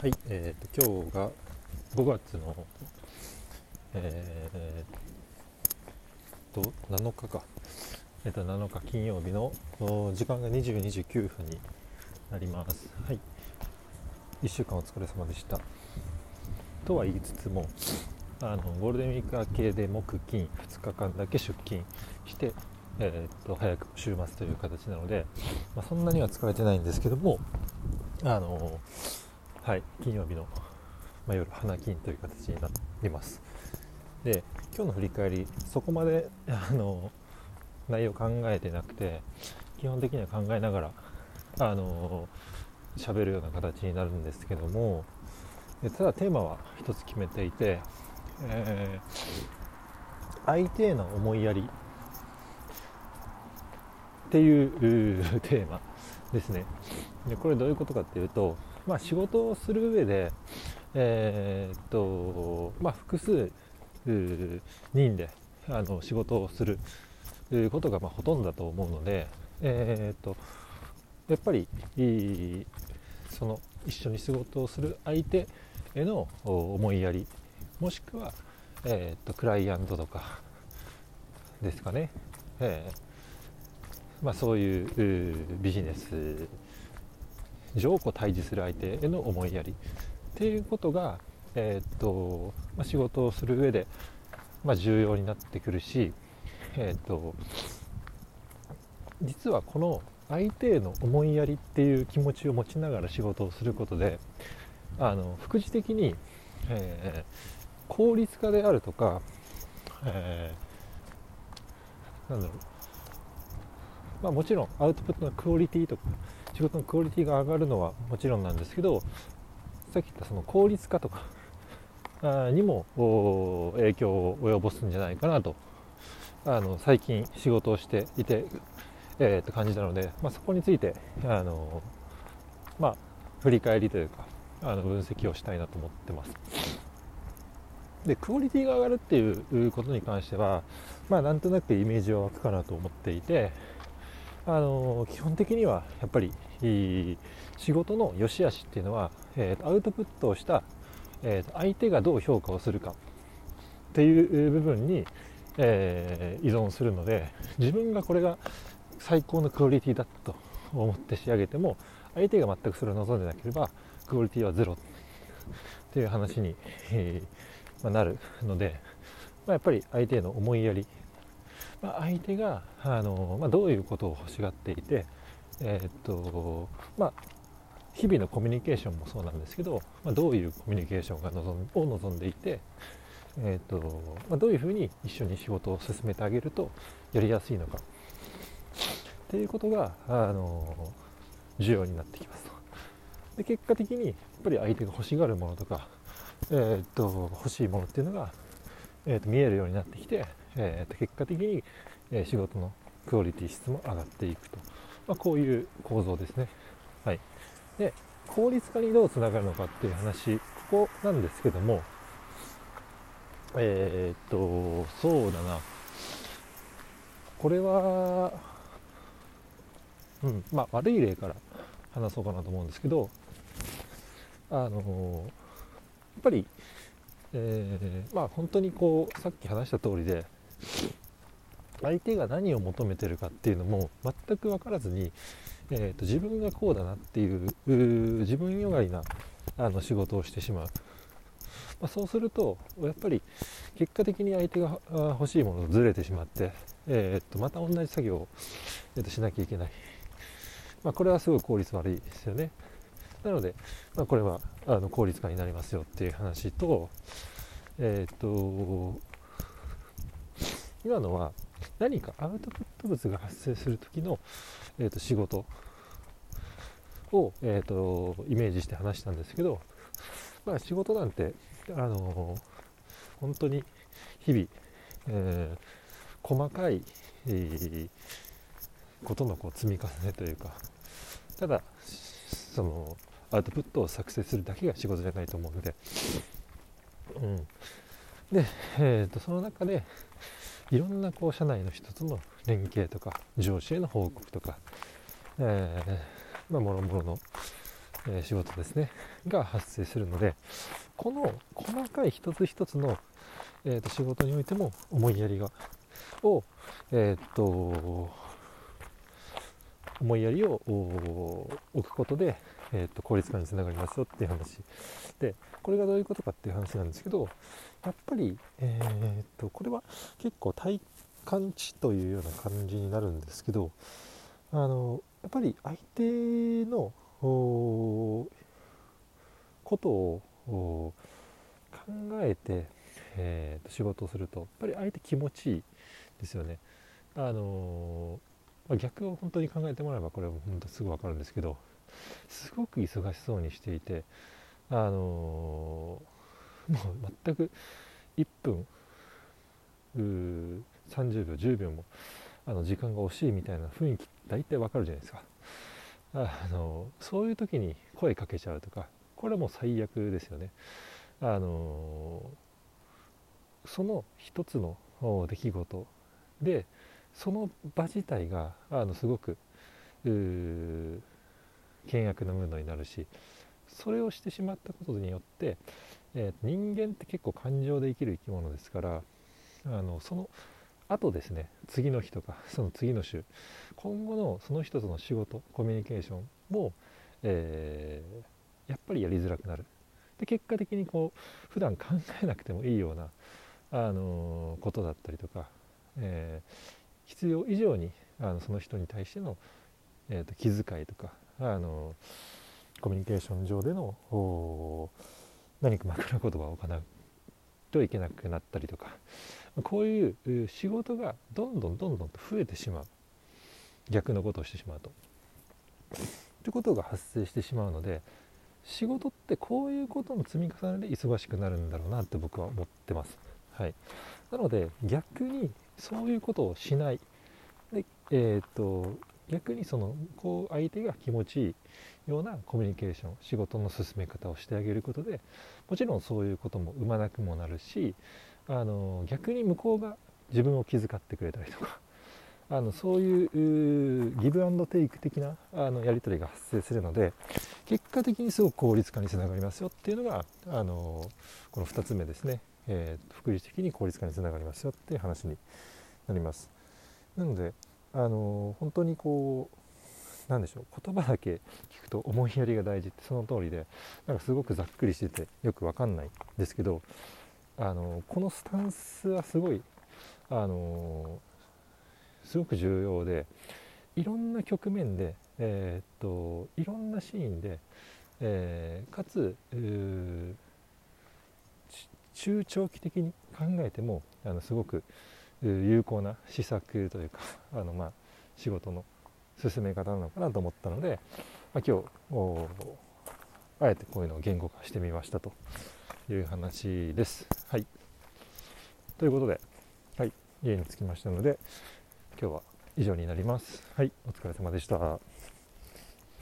はい、えー、と今日が5月の、えー、と7日か、えー、と7日金曜日の時間が20時29分になります。はい、1週間お疲れ様でした。とは言いつつもあのゴールデンウィーク明けで木金2日間だけ出勤して、えー、と早く週末という形なので、まあ、そんなには疲れてないんですけどもあのはい金曜日の、まあ、夜花金という形になります。で今日の振り返りそこまであの内容考えてなくて基本的には考えながらあの喋るような形になるんですけどもただテーマは一つ決めていて、えー、相手への思いやりっていうテーマですね。でこれどういうことかっていうとまあ、仕事をする上で、えー、っとまあ、複数人であの仕事をすることがまほとんどだと思うので、えー、っとやっぱりその一緒に仕事をする相手への思いやりもしくは、えー、っとクライアントとかですかね、えーまあ、そういうビジネス上こう対峙する相手への思いやり。っていうことが、えー、っとまあ、仕事をする上で、まあ、重要になってくるし、えー、っと実はこの相手への思いやりっていう気持ちを持ちながら仕事をすることであの副次的に、えー、効率化であるとか、えー、なんだろう。まあ、もちろんアウトプットのクオリティとか仕事のクオリティが上がるのはもちろんなんですけどさっき言ったその効率化とか にも影響を及ぼすんじゃないかなとあの最近仕事をしていて、えー、って感じなので、まあ、そこについてあの、まあ、振り返りというかあの分析をしたいなと思ってます。でクオリティが上がるっていうことに関しては、まあ、なんとなくイメージは湧くかなと思っていて、あの基本的にはやっぱり仕事の良し悪しっていうのは、えー、アウトプットをした、えー、相手がどう評価をするかっていう部分に、えー、依存するので自分がこれが最高のクオリティだと思って仕上げても相手が全くそれを望んでなければクオリティはゼロっていう話に、えーまあ、なるので、まあ、やっぱり相手への思いやりまあ、相手があの、まあ、どういうことを欲しがっていて、えー、っとまあ、日々のコミュニケーションもそうなんですけど、まあ、どういうコミュニケーションが望んを望んでいて、えー、っとまどういうふうに一緒に仕事を進めてあげるとやりやすいのか。っていうことがあの重要になってきますで結果的にやっぱり相手が欲しがるものとか、えー、っと欲しいものっていうのが、えー、と見えるようになってきてえー、結果的に、え仕事のクオリティ質も上がっていくと、まあ、こういう構造ですね。はい、で効率化にどうつながるのかっていう話ここなんですけどもえー、っとそうだな。これはうんまあ悪い例から話そうかなと思うんですけどあのやっぱり、えー、まあ本当にこうさっき話した通りで相手が何を求めてるかっていうのも全く分からずに、えーと、自分がこうだなっていう自分よがりなあの仕事をしてしまう、まあ、そうするとやっぱり結果的に相手が欲しいものとずれてしまって、えーと、また同じ作業を、えーとしなきゃいけない、まあ、これはすごい効率悪いですよね。なので、まあ、これはあの効率化になりますよっていう話とえっ、ー、と今のは何かアウトプット物が発生する時の、えーと、仕事を、えーと、イメージして話したんですけど、まあ、仕事なんて、あのー、本当に日々、えー、細かい、えー、ことのこう積み重ねというかただそのアウトプットを作成するだけが仕事じゃないと思うので、うん、で、えーとその中でいろんなこう社内の人との連携とか上司への報告とか、えー、まあ、もろもろの、えー、仕事ですねが発生するのでこの細かい一つ一つの、えーと、仕事においても思いやりがを、えーと、思いやりを置くことで、えーと、効率化につながりますよっていう話でこれがどういうことかっていう話なんですけどやっぱり、えー、とこれは結構体感値というような感じになるんですけどあのやっぱり相手のことを考えて、えー、と仕事をするとやっぱり相手気持ちいいですよね。あのま、逆を本当に考えてもらえばこれは本当すぐ分かるんですけどすごく忙しそうにしていてあのもう全く1分30秒10秒もあの時間が惜しいみたいな雰囲気大体わかるじゃないですか。あのそういう時に声かけちゃうとかこれはもう最悪ですよね。あのその一つの出来事でその場自体があのすごく険悪なムードになるしそれをしてしまったことによって、えー、人間って結構感情で生きる生き物ですからあのそのあとですね次の日とか その次の週今後のその人との仕事コミュニケーションも、えー、やっぱりやりづらくなる。で結果的にこう普段考えなくてもいいような、あのー、ことだったりとか、えー、必要以上にあのその人に対しての、えーと、気遣いとか、あのコミュニケーション上での何か枕言葉を行うといけなくなったりとかこういう仕事がどんどんどんどんと増えてしまう逆のことをしてしまうと。ということが発生してしまうので仕事ってこういうことの積み重ねで忙しくなるんだろうなって僕は思ってます。はい、なので逆にそういうことをしないで、えーと、逆にそのこう相手が気持ちいいようなコミュニケーション仕事の進め方をしてあげることでもちろんそういうことも生まなくもなるしあの逆に向こうが自分を気遣ってくれたりとか あのそういうギブアンドテイク的なあのやり取りが発生するので結果的にすごく効率化につながりますよっていうのがあのこの2つ目ですね、えー、福利的に効率化につながりますよっていう話になります。なのであの本当にこう何でしょう言葉だけ聞くと思いやりが大事ってその通りでなんかすごくざっくりしててよく分かんないんですけどあのこのスタンスはすごいあのすごく重要でいろんな局面で、えー、っといろんなシーンで、えー、かつ中長期的に考えてもあのすごく有効な施策というか あの、まあ、仕事の進め方なのかなと思ったので、まあ、今日あえてこういうのを言語化してみましたという話です。はい、ということで、はい、家に着きましたので今日は以上になります。はい、お疲れ様でした。